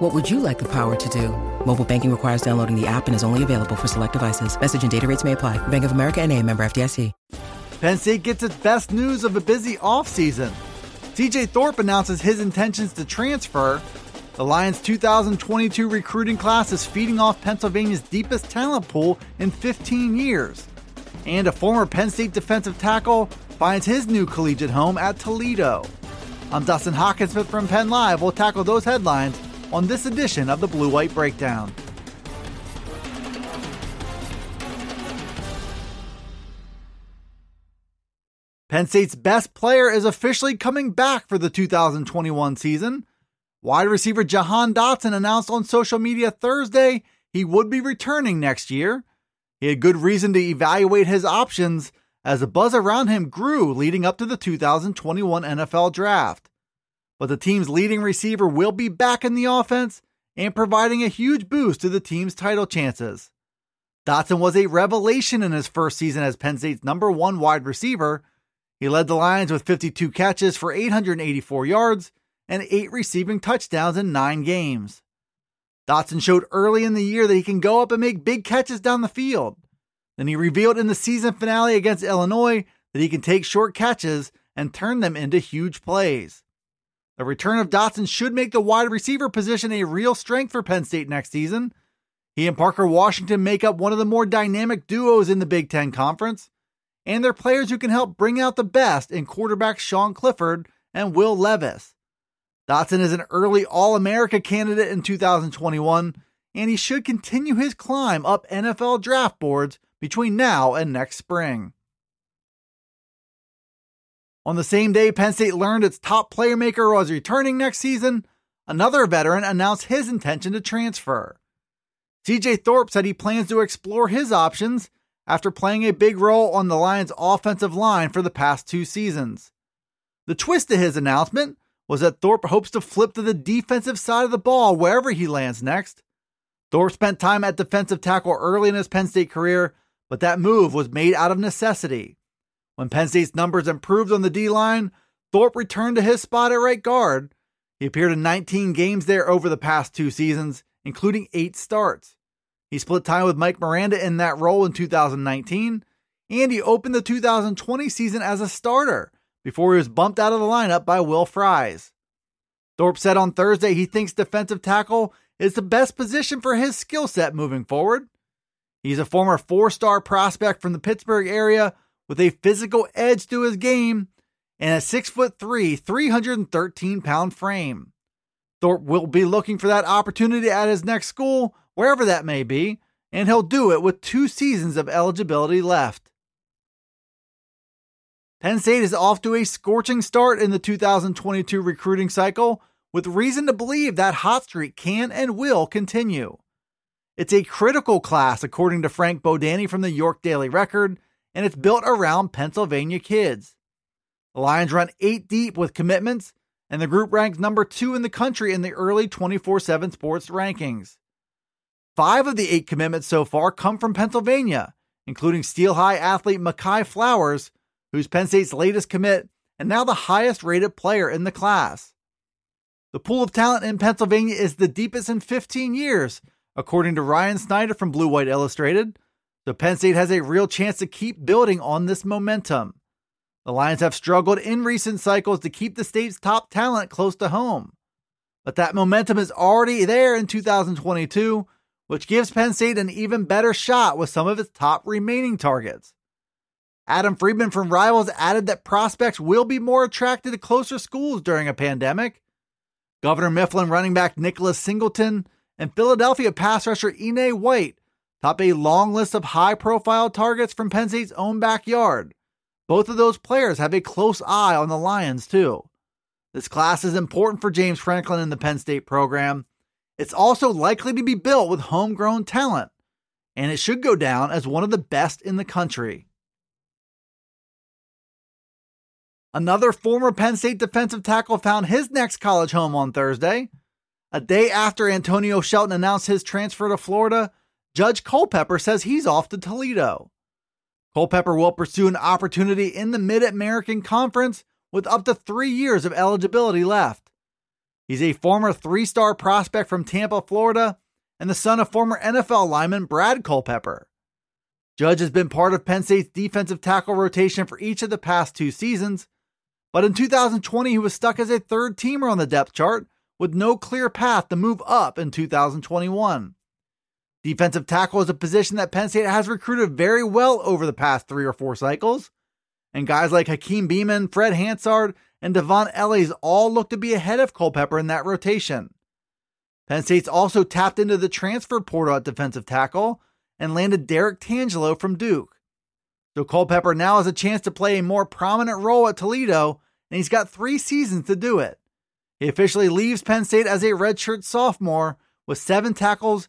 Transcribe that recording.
What would you like the power to do? Mobile banking requires downloading the app and is only available for select devices. Message and data rates may apply. Bank of America and a member FDIC. Penn State gets its best news of a busy offseason. CJ Thorpe announces his intentions to transfer. The Lions' 2022 recruiting class is feeding off Pennsylvania's deepest talent pool in 15 years. And a former Penn State defensive tackle finds his new collegiate home at Toledo. I'm Dustin Hockensmith from Penn Live. We'll tackle those headlines on this edition of the Blue White Breakdown. Penn State's best player is officially coming back for the 2021 season. Wide receiver Jahan Dotson announced on social media Thursday he would be returning next year. He had good reason to evaluate his options as the buzz around him grew leading up to the 2021 NFL Draft. But the team's leading receiver will be back in the offense and providing a huge boost to the team's title chances. Dotson was a revelation in his first season as Penn State's number one wide receiver he led the Lions with 52 catches for 884 yards and eight receiving touchdowns in nine games. Dotson showed early in the year that he can go up and make big catches down the field. Then he revealed in the season finale against Illinois that he can take short catches and turn them into huge plays. The return of Dotson should make the wide receiver position a real strength for Penn State next season. He and Parker Washington make up one of the more dynamic duos in the Big Ten Conference, and they're players who can help bring out the best in quarterbacks Sean Clifford and Will Levis. Dotson is an early All America candidate in 2021, and he should continue his climb up NFL draft boards between now and next spring. On the same day Penn State learned its top playmaker was returning next season, another veteran announced his intention to transfer. CJ Thorpe said he plans to explore his options after playing a big role on the Lions' offensive line for the past two seasons. The twist to his announcement was that Thorpe hopes to flip to the defensive side of the ball wherever he lands next. Thorpe spent time at defensive tackle early in his Penn State career, but that move was made out of necessity. When Penn State's numbers improved on the D line, Thorpe returned to his spot at right guard. He appeared in 19 games there over the past two seasons, including eight starts. He split time with Mike Miranda in that role in 2019, and he opened the 2020 season as a starter before he was bumped out of the lineup by Will Fries. Thorpe said on Thursday he thinks defensive tackle is the best position for his skill set moving forward. He's a former four star prospect from the Pittsburgh area with a physical edge to his game and a 6'3, 313 pound frame. Thorpe will be looking for that opportunity at his next school wherever that may be, and he'll do it with two seasons of eligibility left. Penn State is off to a scorching start in the 2022 recruiting cycle, with reason to believe that hot streak can and will continue. It's a critical class, according to Frank Bodani from the York Daily Record, and it's built around Pennsylvania kids. The Lions run eight deep with commitments, and the group ranks number two in the country in the early 24 7 sports rankings. Five of the eight commitments so far come from Pennsylvania, including Steel High athlete Mehki Flowers, who's Penn State's latest commit and now the highest rated player in the class. The pool of talent in Pennsylvania is the deepest in 15 years, according to Ryan Snyder from Blue White Illustrated. So Penn State has a real chance to keep building on this momentum. The Lions have struggled in recent cycles to keep the state's top talent close to home. But that momentum is already there in 2022 which gives Penn State an even better shot with some of its top remaining targets. Adam Friedman from Rivals added that prospects will be more attracted to closer schools during a pandemic. Governor Mifflin running back Nicholas Singleton and Philadelphia pass rusher Enai White top a long list of high profile targets from Penn State's own backyard. Both of those players have a close eye on the Lions, too. This class is important for James Franklin in the Penn State program, it's also likely to be built with homegrown talent, and it should go down as one of the best in the country. Another former Penn State defensive tackle found his next college home on Thursday. A day after Antonio Shelton announced his transfer to Florida, Judge Culpepper says he's off to Toledo. Culpepper will pursue an opportunity in the Mid American Conference with up to three years of eligibility left. He's a former three star prospect from Tampa, Florida, and the son of former NFL lineman Brad Culpepper. Judge has been part of Penn State's defensive tackle rotation for each of the past two seasons, but in 2020 he was stuck as a third teamer on the depth chart with no clear path to move up in 2021. Defensive tackle is a position that Penn State has recruited very well over the past three or four cycles. And guys like Hakeem Beamon, Fred Hansard, and D'Von Ellies all look to be ahead of Culpepper in that rotation. Penn State's also tapped into the transfer portal at defensive tackle and landed Derrick Tangelo from Duke. So Culpepper now has a chance to play a more prominent role at Toledo, and he's got three seasons to do it. He officially leaves Penn State as a redshirt sophomore with seven tackles